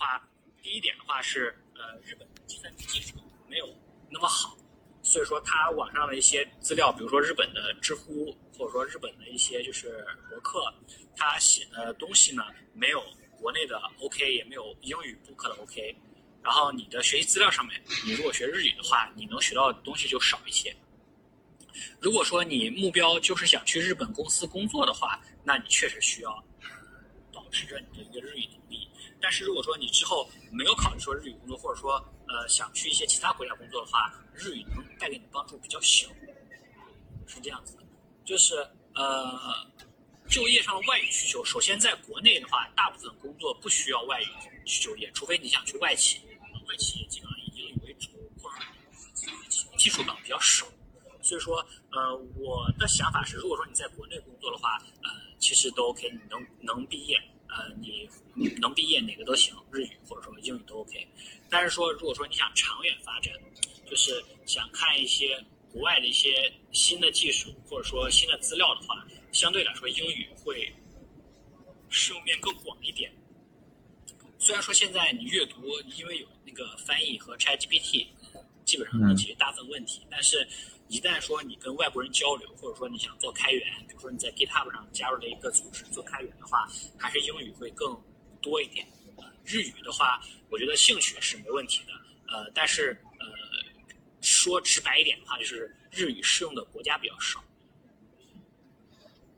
话，第一点的话是呃日本计算机技术没有那么好，所以说它网上的一些资料，比如说日本的知乎，或者说日本的一些就是博客，它写的东西呢没有国内的 OK，也没有英语播客的 OK。然后你的学习资料上面，你如果学日语的话，你能学到的东西就少一些。如果说你目标就是想去日本公司工作的话，那你确实需要保持着你的一个日语的。但是如果说你之后没有考虑说日语工作，或者说呃想去一些其他国家工作的话，日语能带给你帮助比较小，是这样子的。就是呃就业上的外语需求，首先在国内的话，大部分工作不需要外语去就业，除非你想去外企，外企基本上以英语为主，或者技术岗比较少。所以说，呃，我的想法是，如果说你在国内工作的话，呃，其实都 OK，你能能毕业，呃，你能毕业哪个都行，日语或者说英语都 OK。但是说，如果说你想长远发展，就是想看一些国外的一些新的技术或者说新的资料的话，相对来说英语会适用面更广一点。虽然说现在你阅读因为有那个翻译和 ChatGPT，基本上能解决大部分问题，但是。一旦说你跟外国人交流，或者说你想做开源，比如说你在 GitHub 上加入了一个组织做开源的话，还是英语会更多一点。日语的话，我觉得兴趣是没问题的，呃，但是呃，说直白一点的话，就是日语适用的国家比较少。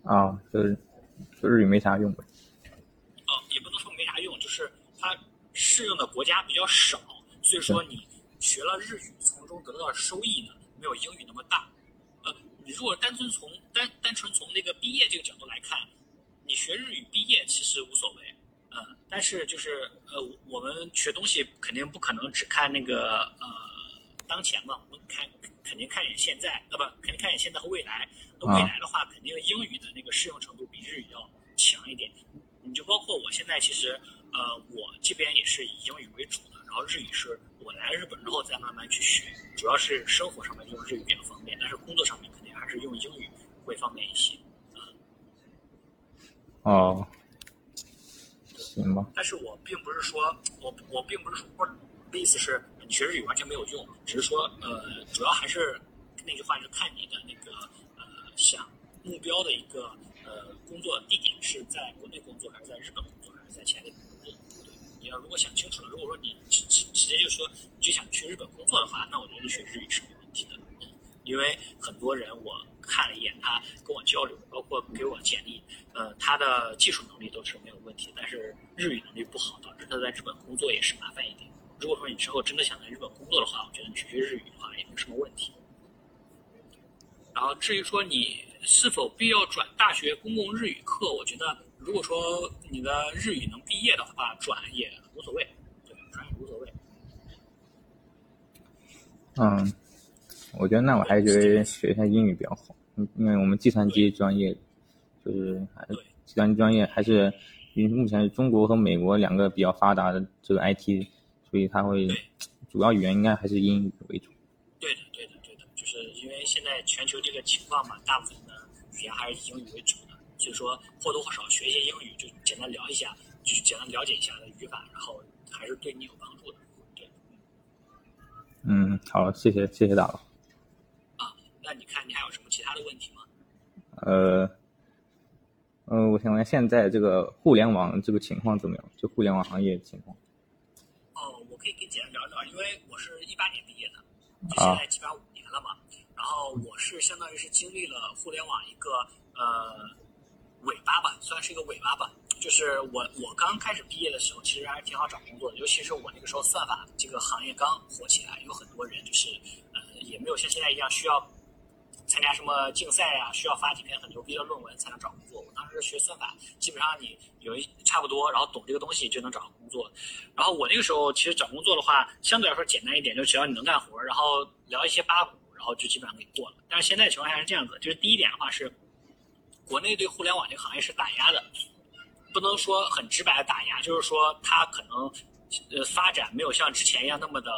啊，就是就日语没啥用呗。哦，也不能说没啥用，就是它适用的国家比较少，所以说你学了日语，从中得到的收益呢？没有英语那么大，呃，你如果单纯从单单纯从那个毕业这个角度来看，你学日语毕业其实无所谓，嗯，但是就是呃，我们学东西肯定不可能只看那个呃当前嘛，我们看肯定看一眼现在，呃不，肯定看一眼现在和未来。那未来的话，肯定英语的那个适用程度比日语要强一点。你就包括我现在其实呃，我这边也是以英语为主的，然后日语是。我来日本之后再慢慢去学，主要是生活上面用日语比较方便，但是工作上面肯定还是用英语会方便一些。哦，行吧。但是我并不是说，我我并不是说，我的意思是你学日语完全没有用，只是说，呃，主要还是那句话，是看你的那个呃想目标的一个呃工作地点是在国内工作，还是在日本工作，还是在前里你要如果想清楚了，如果说你。直直直接就说你就想去日本工作的话，那我觉得学日语是没问题的。因为很多人我看了一眼，他跟我交流，包括给我简历，呃，他的技术能力都是没有问题，但是日语能力不好，导致他在日本工作也是麻烦一点。如果说你之后真的想在日本工作的话，我觉得你学学日语的话也没什么问题。然后至于说你是否必要转大学公共日语课，我觉得如果说你的日语能毕业的话，转也无所谓，对，转也无所谓。嗯，我觉得那我还是觉得学一下英语比较好，因为我们计算机专业就是还是计算机专业还是因为目前是中国和美国两个比较发达的这个 IT，所以它会主要语言应该还是英语为主。对的，对的，对的，就是因为现在全球这个情况嘛，大部分的语言还是以英语为主的，所以说或多或少学一些英语，就简单聊一下，就简单了解一下的语法，然后还是对你有帮助的。对嗯，好，谢谢，谢谢大佬。啊，那你看，你还有什么其他的问题吗？呃，呃，我想问现在这个互联网这个情况怎么样？就互联网行业情况。哦，我可以跟简单聊一聊，因为我是一八年毕业的，就现在基本上五年了嘛。然后我是相当于是经历了互联网一个呃尾巴吧，算是一个尾巴吧。就是我我刚开始毕业的时候，其实还是挺好找工作的，尤其是我那个时候算法这个行业刚火起来，有很多人就是呃也没有像现在一样需要参加什么竞赛啊，需要发几篇很牛逼的论文才能找工作。我当时学算法，基本上你有一差不多，然后懂这个东西就能找到工作。然后我那个时候其实找工作的话，相对来说简单一点，就只要你能干活，然后聊一些八股，然后就基本上给过了。但是现在情况下是这样子，就是第一点的话是，国内对互联网这个行业是打压的。不能说很直白的打压，就是说它可能呃发展没有像之前一样那么的，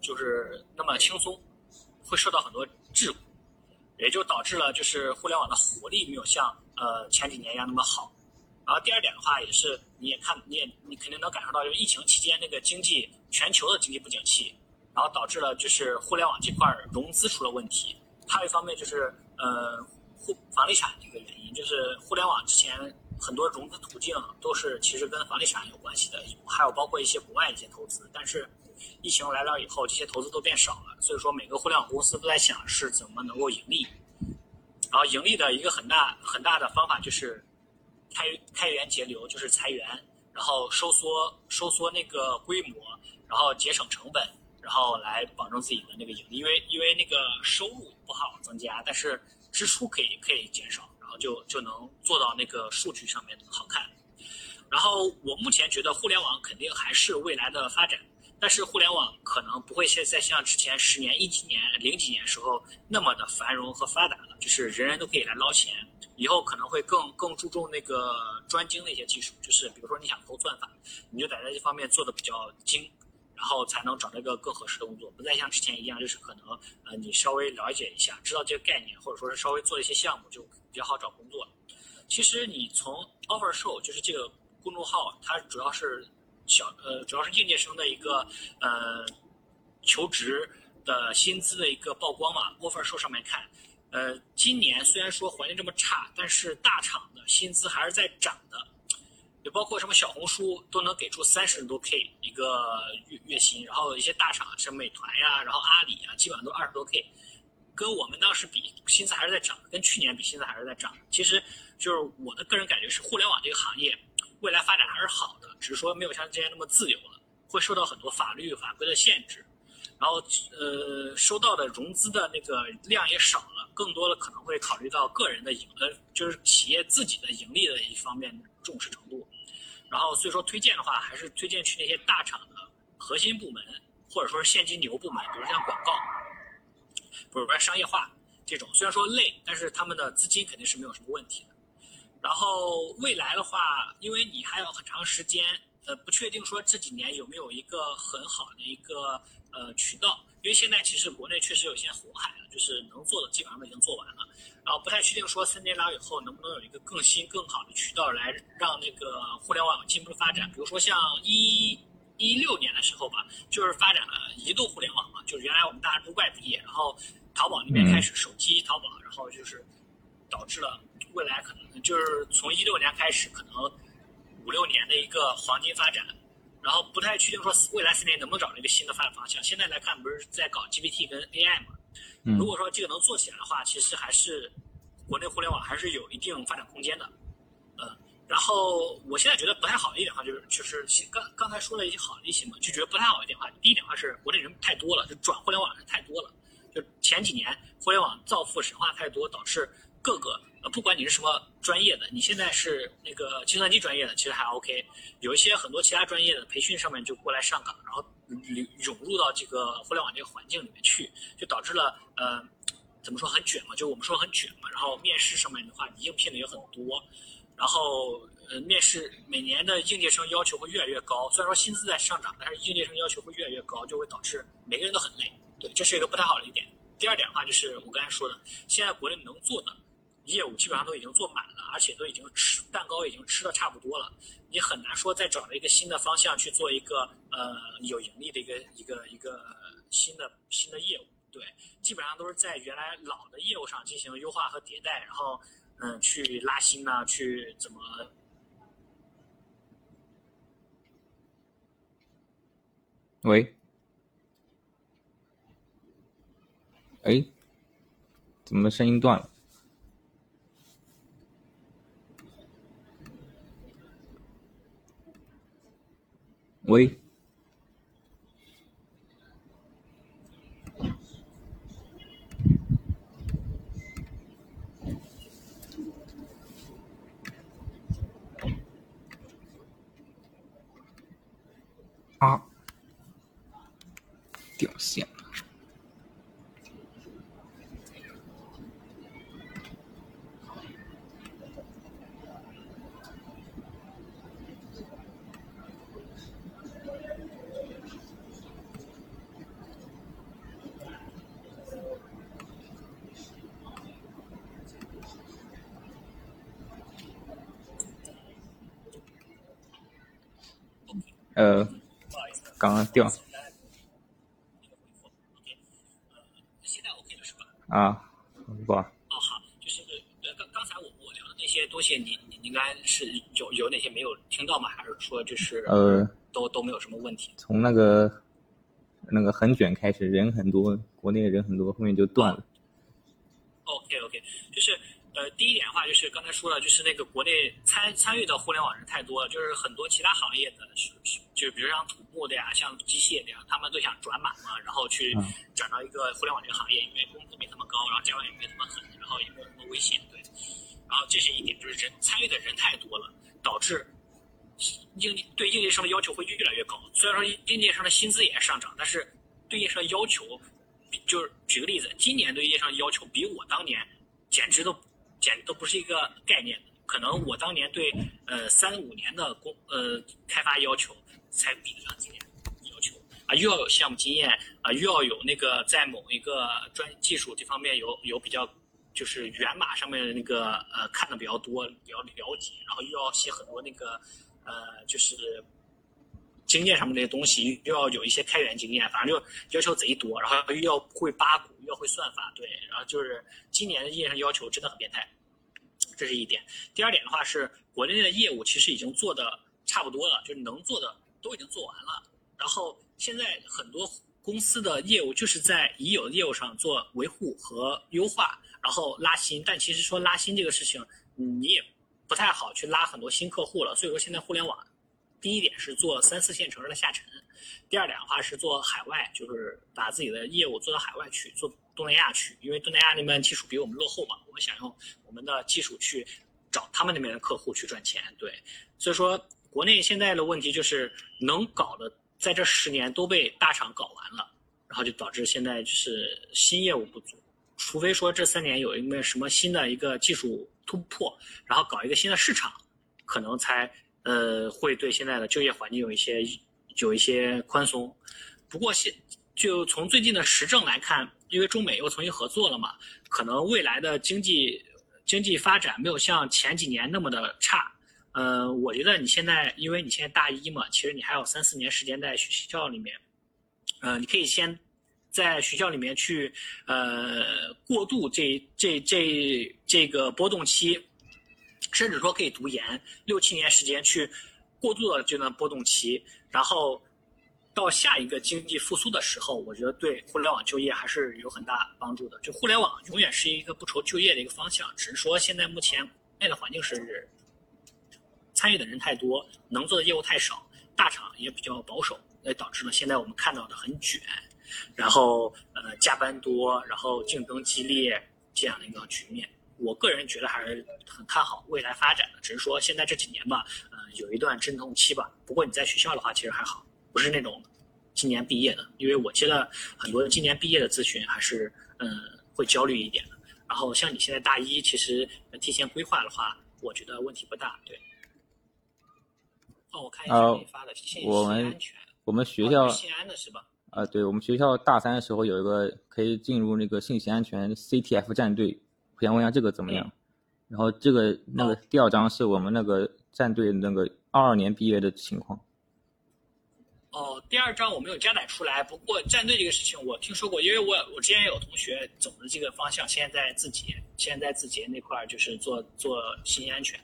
就是那么轻松，会受到很多桎梏，也就导致了就是互联网的活力没有像呃前几年一样那么好。然后第二点的话，也是你也看，你也你肯定能感受到，就是疫情期间那个经济全球的经济不景气，然后导致了就是互联网这块融资出了问题。还有一方面就是呃，房地产这个原因，就是互联网之前很多融资途径都是其实跟房地产有关系的，还有包括一些国外一些投资，但是疫情来了以后，这些投资都变少了，所以说每个互联网公司都在想是怎么能够盈利。然后盈利的一个很大很大的方法就是开开源节流，就是裁员，然后收缩收缩那个规模，然后节省成本，然后来保证自己的那个盈利。因为因为那个收入不好增加，但是支出可以可以减少，然后就就能做到那个数据上面好看。然后我目前觉得互联网肯定还是未来的发展。但是互联网可能不会现在像之前十年、一几年、零几年时候那么的繁荣和发达了，就是人人都可以来捞钱。以后可能会更更注重那个专精的一些技术，就是比如说你想投算法，你就得在这方面做的比较精，然后才能找到一个更合适的工作。不再像之前一样，就是可能呃你稍微了解一下，知道这个概念，或者说是稍微做一些项目就比较好找工作。其实你从 Offer Show 就是这个公众号，它主要是。小呃，主要是应届生的一个呃求职的薪资的一个曝光嘛，offer show 上面看，呃，今年虽然说环境这么差，但是大厂的薪资还是在涨的，也包括什么小红书都能给出三十多 k 一个月月薪，然后一些大厂像美团呀，然后阿里呀，基本上都二十多 k，跟我们当时比，薪资还是在涨，跟去年比薪资还是在涨。其实就是我的个人感觉是，互联网这个行业。未来发展还是好的，只是说没有像之前那么自由了，会受到很多法律法规的限制，然后呃收到的融资的那个量也少了，更多的可能会考虑到个人的盈呃就是企业自己的盈利的一方面重视程度，然后所以说推荐的话还是推荐去那些大厂的核心部门，或者说是现金流部门，比如像广告，不是不是商业化这种，虽然说累，但是他们的资金肯定是没有什么问题的。然后未来的话，因为你还有很长时间，呃，不确定说这几年有没有一个很好的一个呃渠道，因为现在其实国内确实有些红海了，就是能做的基本上都已经做完了，然后不太确定说三年两以后能不能有一个更新更好的渠道来让那个互联网进一步发展，比如说像一一六年的时候吧，就是发展了移动互联网嘛，就是原来我们大家都外毕业，然后淘宝那边开始手机淘宝，然后就是导致了。未来可能就是从一六年开始，可能五六年的一个黄金发展，然后不太确定说未来四年能不能找到一个新的发展方向。现在来看，不是在搞 GPT 跟 AI 嘛？如果说这个能做起来的话，其实还是国内互联网还是有一定发展空间的。嗯，然后我现在觉得不太好的一点话，就是就是刚刚才说了一些好的一些嘛，就觉得不太好的一点话，第一点话是国内人太多了，就转互联网人太多了，就前几年互联网造富神话太多，导致各个呃。不管你是什么专业的，你现在是那个计算机专业的，其实还 OK。有一些很多其他专业的培训上面就过来上岗，然后涌入到这个互联网这个环境里面去，就导致了呃，怎么说很卷嘛？就我们说很卷嘛。然后面试上面的话，你应聘的也很多，然后呃，面试每年的应届生要求会越来越高。虽然说薪资在上涨，但是应届生要求会越来越高，就会导致每个人都很累。对，这是一个不太好的一点。第二点的话，就是我刚才说的，现在国内能做的。业务基本上都已经做满了，而且都已经吃蛋糕已经吃的差不多了，你很难说再找一个新的方向去做一个呃有盈利的一个一个一个新的新的业务。对，基本上都是在原来老的业务上进行优化和迭代，然后嗯去拉新呢，去怎么？喂？哎？怎么声音断了？喂，呃，不好意思，刚刚掉现在 OK 了是吧？啊，不，哦，好，就是呃，刚刚才我我聊的那些东西，你你应该是有有哪些没有听到吗？还是说就是呃，都都没有什么问题？从那个那个很卷开始，人很多，国内人很多，后面就断了。OK OK，就是呃，第一点的话，就是刚才说了，就是那个国内参参与的互联网人太多了，就是很多其他行业的，是是，就是比如像土木的呀，像机械的呀，他们都想转码嘛，然后去嗯转到一个互联网这个行业，因为工资没那么高，然后加班也没那么狠，然后也没有那么危险，对。然后这是一点，就是人参与的人太多了，导致应对应届生的要求会越来越高。虽然说应届生的薪资也上涨，但是对应届生的要求，比就是举个例子，今年对应届生的要求比我当年简直都简直都不是一个概念。可能我当年对呃三五年的工呃开发要求才比得上今年要求啊，又要有项目经验啊，又要有那个在某一个专技术这方面有有比较就是源码上面的那个呃看的比较多，比较了解，然后又要写很多那个呃就是经验上面这些东西，又要有一些开源经验，反正就要求贼多，然后又要会八股，又要会算法，对，然后就是今年的业上要求真的很变态，这是一点。第二点的话是国内的业务其实已经做的差不多了，就是能做的都已经做完了，然后现在很多公司的业务就是在已有的业务上做维护和优化，然后拉新。但其实说拉新这个事情，你也不太好去拉很多新客户了。所以说现在互联网，第一点是做三四线城市的下沉，第二点的话是做海外，就是把自己的业务做到海外去，做东南亚去，因为东南亚那边技术比我们落后嘛，我们想用我们的技术去找他们那边的客户去赚钱。对，所以说国内现在的问题就是能搞的，在这十年都被大厂搞完了，然后就导致现在就是新业务不足。除非说这三年有一个什么新的一个技术突破，然后搞一个新的市场，可能才呃会对现在的就业环境有一些有一些宽松。不过现就从最近的实证来看，因为中美又重新合作了嘛，可能未来的经济经济发展没有像前几年那么的差。呃，我觉得你现在，因为你现在大一嘛，其实你还有三四年时间在学校里面，呃，你可以先在学校里面去呃过渡这这这这个波动期，甚至说可以读研六七年时间去过渡了这段波动期，然后到下一个经济复苏的时候，我觉得对互联网就业还是有很大帮助的。就互联网永远是一个不愁就业的一个方向，只是说现在目前内的环境是参与的人太多，能做的业务太少，大厂也比较保守，也导致了现在我们看到的很卷，然后呃加班多，然后竞争激烈这样的一个局面。我个人觉得还是很看好未来发展的，只是说现在这几年吧，呃有一段阵痛期吧。不过你在学校的话，其实还好，不是那种今年毕业的，因为我接了很多今年毕业的咨询，还是嗯、呃、会焦虑一点的。然后像你现在大一，其实提前规划的话，我觉得问题不大，对。哦，我看一下呃你发的信息我们安全，我们学校哦你是西安的是吧？啊，对我们学校大三的时候有一个可以进入那个信息安全 CTF 战队，我想问一下这个怎么样？然后这个那个第二张是我们那个战队那个二二年毕业的情况。哦，第二张我没有加载出来，不过战队这个事情我听说过，因为我我之前有同学走的这个方向，现在在字节，现在在字节那块儿就是做做信息安全。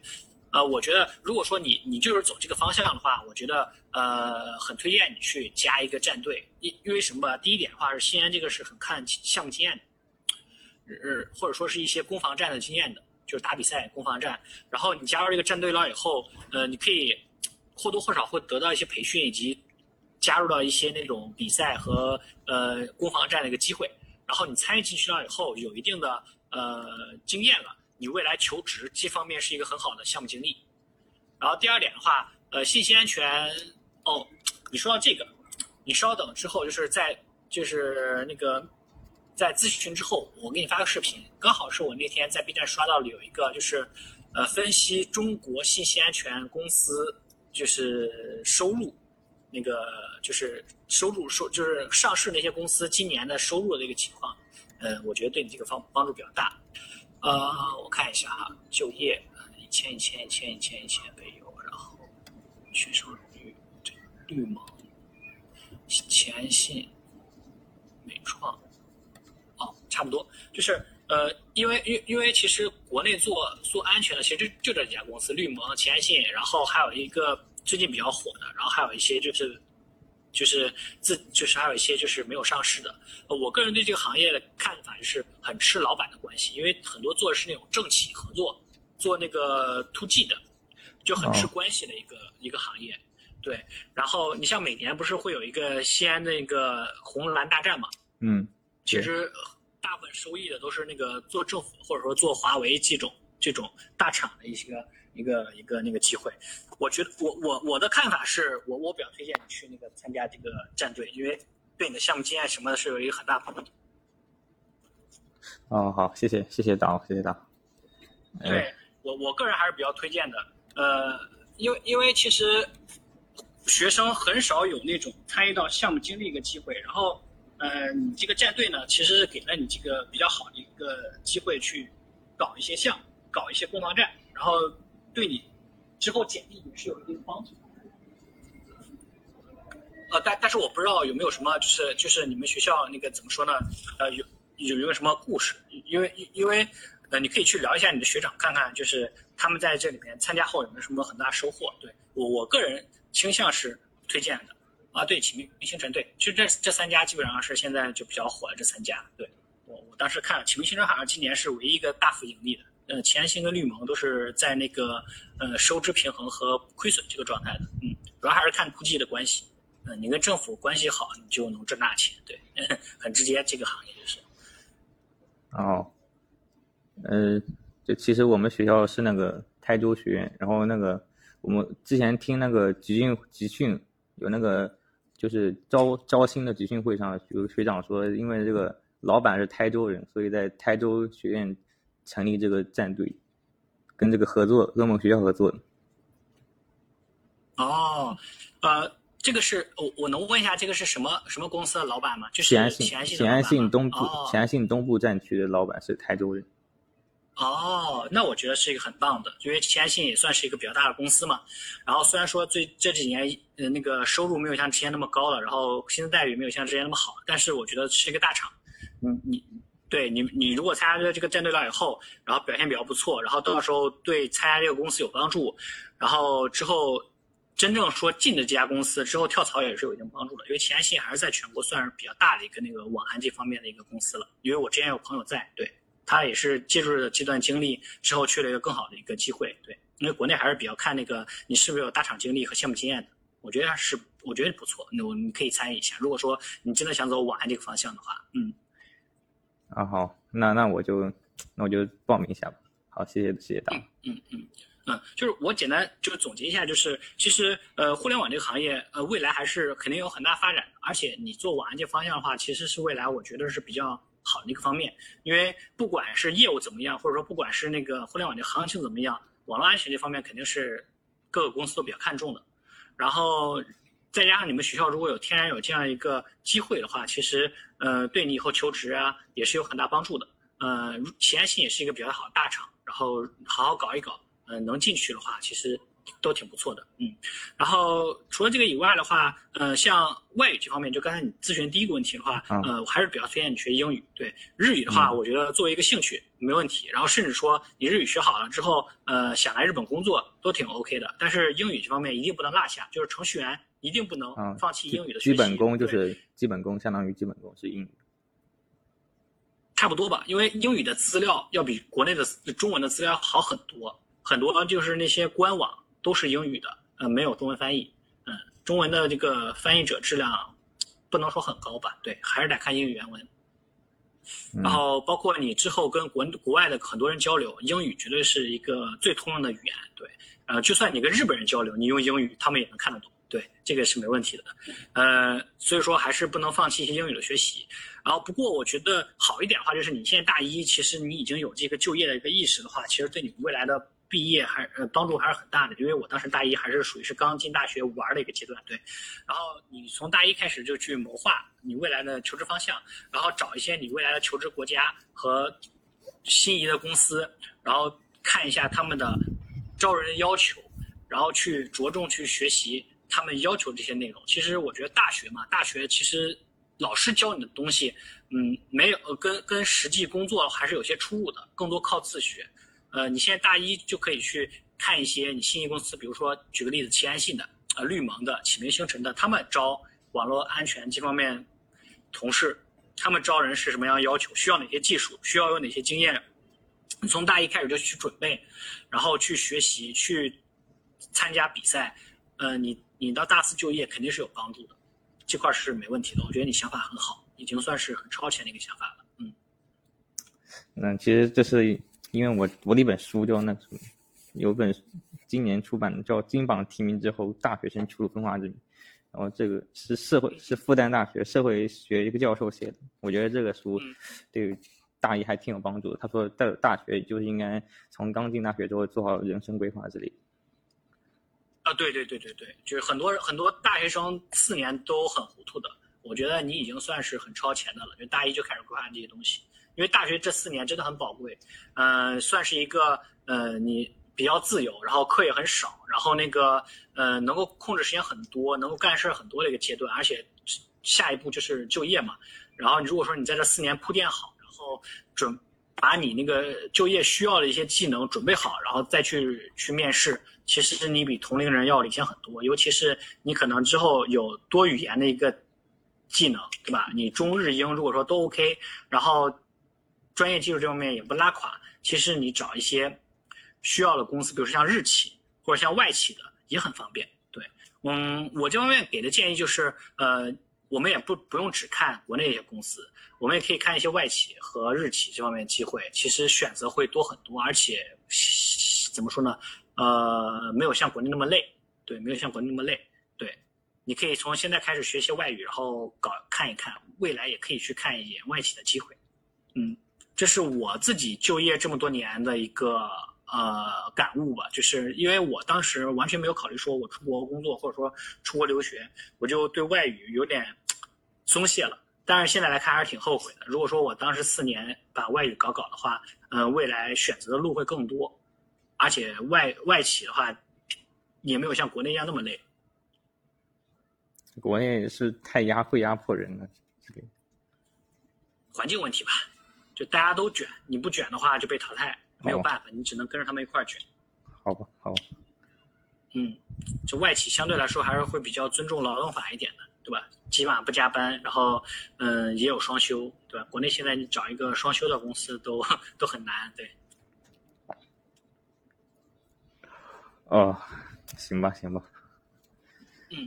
呃，我觉得如果说你你就是走这个方向的话，我觉得呃很推荐你去加一个战队，因因为什么？第一点的话是西安这个是很看项目经验的，呃或者说是一些攻防战的经验的，就是打比赛攻防战。然后你加入这个战队了以后，呃，你可以或多或少会得到一些培训以及加入到一些那种比赛和呃攻防战的一个机会。然后你参与进去了以后，有一定的呃经验了，你未来求职这方面是一个很好的项目经历。然后第二点的话，呃，信息安全哦，你说到这个，你稍等之后就是在就是那个在咨询之后，我给你发个视频，刚好是我那天在 B 站刷到了有一个就是呃分析中国信息安全公司就是收入。那个就是收入收就是上市那些公司今年的收入的一个情况，呃，我觉得对你这个方帮助比较大。呃，我看一下哈，就业，一千一千一千一千一千没有，然后学生荣誉，对绿盟、前信、美创，差不多，就是呃，因为因因为其实国内做做安全的，其实就就这几家公司，绿盟、前信，然后还有一个最近比较火的，然后还有一些就是就是自就是还有一些就是没有上市的。呃我个人对这个行业的看法就是很吃老板的关系，因为很多做的是那种政企合作，做那个 to G 的，就很吃哦关系的一个、一个行业。对，然后你像每年不是会有一个西安那个红蓝大战嘛？嗯，其实呃大部分收益的都是那个做政府或者说做华为这种这种大厂的一些一个一个那个机会。我觉得我我我的看法是我我比较推荐你去那个参加这个战队，因为对你的项目经验什么的是有一个很大帮助。哦，好，谢谢，谢谢导，谢谢导。呃对我我个人还是比较推荐的，呃，因为因为其实学生很少有那种参与到项目经历一个机会，然后呃，你这个战队呢，其实是给了你这个比较好的一个机会去搞一些项目，搞一些攻防战，然后对你之后简历也是有一定帮助。呃，但但是我不知道有没有什么，就是就是你们学校那个怎么说呢？呃，有有没有什么故事？因为因为呃，你可以去聊一下你的学长，看看就是他们在这里面参加后有没有什么很大收获。对我我个人倾向是推荐的啊。对，启明星辰，对，其实这这三家基本上是现在就比较火的这三家。对我我当时看启明星辰好像今年是唯一一个大幅盈利的。呃，前行跟绿盟都是在那个呃收支平衡和亏损这个状态的。嗯，主要还是看估计的关系。嗯，你跟政府关系好，你就能挣大钱。对，很直接，这个行业就是。哦，呃，就其实我们学校是那个台州学院，然后那个我们之前听那个集训集训有那个就是招招新的集训会上，有学长说，因为这个老板是台州人，所以在台州学院成立这个战队，跟这个合作，跟我们学校合作的。哦，呃，这个是我我能问一下，这个是什么什么公司的老板吗？就是咸安信咸安信东部哦安信东部战区的老板是台州人。哦，那我觉得是一个很棒的，因为前安信也算是一个比较大的公司嘛。然后虽然说最这几年呃那个收入没有像之前那么高了，然后薪资待遇没有像之前那么好，但是我觉得是一个大厂。你你对你你如果参加了这个战队了以后，然后表现比较不错，然后到时候对参加这个公司有帮助，然后之后真正说进的这家公司之后跳槽也是有一定帮助的，因为前安信还是在全国算是比较大的一个那个网安这方面的一个公司了。因为我之前有朋友在，对他也是借助了这段经历之后去了一个更好的一个机会，对，因为国内还是比较看那个你是不是有大厂经历和项目经验的，我觉得是我觉得不错，那我你可以参与一下。如果说你真的想走网安这个方向的话，嗯，啊，好，那那我就那我就报名一下吧。好，谢谢谢谢大家。嗯嗯嗯，就是我简单就是总结一下，就是其实呃，互联网这个行业呃，未来还是肯定有很大发展的，而且你做网安这方向的话，其实是未来我觉得是比较好的一个方面，因为不管是业务怎么样，或者说不管是那个互联网的行情怎么样，网络安全这方面肯定是各个公司都比较看重的。然后再加上你们学校如果有天然有这样一个机会的话，其实呃对你以后求职啊也是有很大帮助的。呃，企安信也是一个比较好的大厂，然后好好搞一搞，呃，能进去的话，其实都挺不错的，嗯。然后除了这个以外的话，呃，像外语这方面，就刚才你咨询第一个问题的话，嗯呃，我还是比较推荐你学英语。对日语的话，嗯我觉得作为一个兴趣没问题。然后甚至说你日语学好了之后，呃，想来日本工作都挺 OK 的。但是英语这方面一定不能落下，就是程序员一定不能啊，放弃英语的学习。基本功就是基本功，相当于基本功是英语。差不多吧，因为英语的资料要比国内的中文的资料好很多，很多就是那些官网都是英语的，呃，没有中文翻译，嗯，中文的这个翻译者质量不能说很高吧，对，还是得看英语原文。嗯然后包括你之后跟国国外的很多人交流，英语绝对是一个最通用的语言。对，呃，就算你跟日本人交流，你用英语，他们也能看得懂。对，这个是没问题的。呃，所以说还是不能放弃一些英语的学习。然后不过我觉得好一点的话，就是你现在大一，其实你已经有这个就业的一个意识的话，其实对你未来的毕业还呃帮助还是很大的。因为我当时大一还是属于是刚进大学玩的一个阶段，对。然后你从大一开始就去谋划你未来的求职方向，然后找一些你未来的求职国家和心仪的公司，然后看一下他们的招人要求，然后去着重去学习他们要求这些内容。其实我觉得大学嘛，大学其实老师教你的东西，嗯，没有跟跟实际工作还是有些出入的，更多靠自学。呃，你现在大一就可以去看一些你信息公司，比如说举个例子，齐安信的、呃绿盟的、启明星辰的，他们招网络安全这方面同事，他们招人是什么样要求？需要哪些技术？需要有哪些经验？你从大一开始就去准备，然后去学习，去参加比赛，呃，你你到大四就业肯定是有帮助的，这块是没问题的。我觉得你想法很好，已经算是很超前的一个想法了。嗯，那其实这是因为我我的一本书叫那什么，有本今年出版的叫《金榜题名之后大学生出路分化之谜》，然后这个是社会是复旦大学社会学一个教授写的，我觉得这个书对。大一还挺有帮助的。他说，在大学就是应该从刚进大学之后做好人生规划之类。啊，对对对对对，就是很多很多大学生四年都很糊涂的。我觉得你已经算是很超前的了，就大一就开始规划这些东西。因为大学这四年真的很宝贵，嗯，算是一个呃你比较自由，然后课也很少，然后那个呃能够控制时间很多，能够干事很多的一个阶段。而且下一步就是就业嘛。然后如果说你在这四年铺垫好。然后准把你那个就业需要的一些技能准备好，然后再去去面试。其实你比同龄人要领先很多，尤其是你可能之后有多语言的一个技能，对吧？你中日英如果说都 OK，然后专业技术这方面也不拉垮，其实你找一些需要的公司，比如说像日企或者像外企的也很方便。对，嗯，我这方面给的建议就是，呃。我们也不不用只看国内一些公司，我们也可以看一些外企和日企这方面机会，其实选择会多很多，而且怎么说呢？呃，没有像国内那么累，对，没有像国内那么累，对。你可以从现在开始学些外语，然后搞看一看，未来也可以去看一眼外企的机会。嗯，这是我自己就业这么多年的一个。呃，感悟吧，就是因为我当时完全没有考虑说我出国工作或者说出国留学，我就对外语有点松懈了。但是现在来看还是挺后悔的。如果说我当时四年把外语搞搞的话，嗯，未来选择的路会更多，而且外外企的话也没有像国内一样那么累。国内是太压会压迫人了，这个环境问题吧，就大家都卷，你不卷的话就被淘汰。没有办法，你只能跟着他们一块儿卷。好吧，好。嗯，就外企相对来说还是会比较尊重劳动法一点的，对吧？起码不加班，然后嗯也有双休，对吧？国内现在你找一个双休的公司都都很难，对。哦，行吧，行吧。嗯，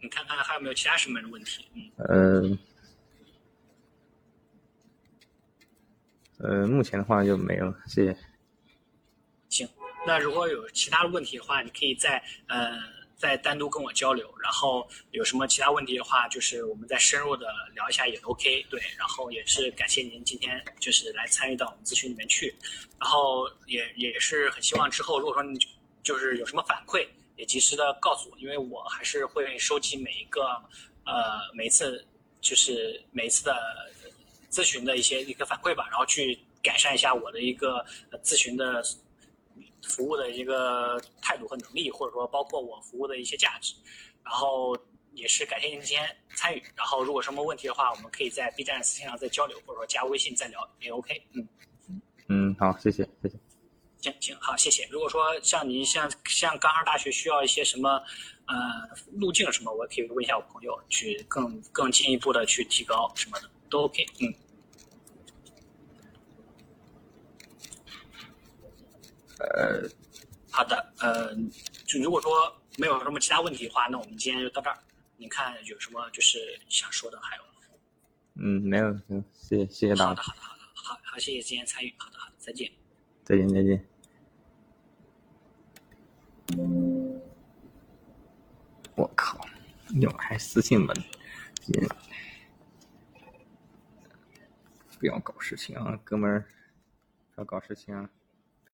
你看看还有没有其他什么的问题？嗯。呃，目前的话就没有，谢谢。行，那如果有其他的问题的话，你可以再呃再单独跟我交流。然后有什么其他问题的话，就是我们再深入的聊一下也 OK。对，然后也是感谢您今天就是来参与到我们咨询里面去。然后也也是很希望之后如果说你就是有什么反馈，也及时的告诉我，因为我还是会收集每一个呃每一次就是每一次的咨询的一些一个反馈吧，然后去改善一下我的一个咨询的。服务的一个态度和能力，或者说包括我服务的一些价值，然后也是感谢您今天参与。然后如果什么问题的话，我们可以在 B 站私信上再交流，或者说加微信再聊也 OK。嗯嗯，好，谢谢谢谢。行行好，谢谢。如果说像您像像刚上大学需要一些什么呃路径什么，我可以问一下我朋友，去更更进一步的去提高什么的都 OK。嗯。呃，好的，呃，就如果说没有什么其他问题的话，那我们今天就到这儿。你看有什么就是想说的还有？嗯，没有，行，谢谢，谢谢大家。好的，好的，好的，好好，谢谢今天参与。好的，好的，再见。再见，再见。我靠，又还私信门，不要搞事情啊，哥们儿，不要搞事情啊。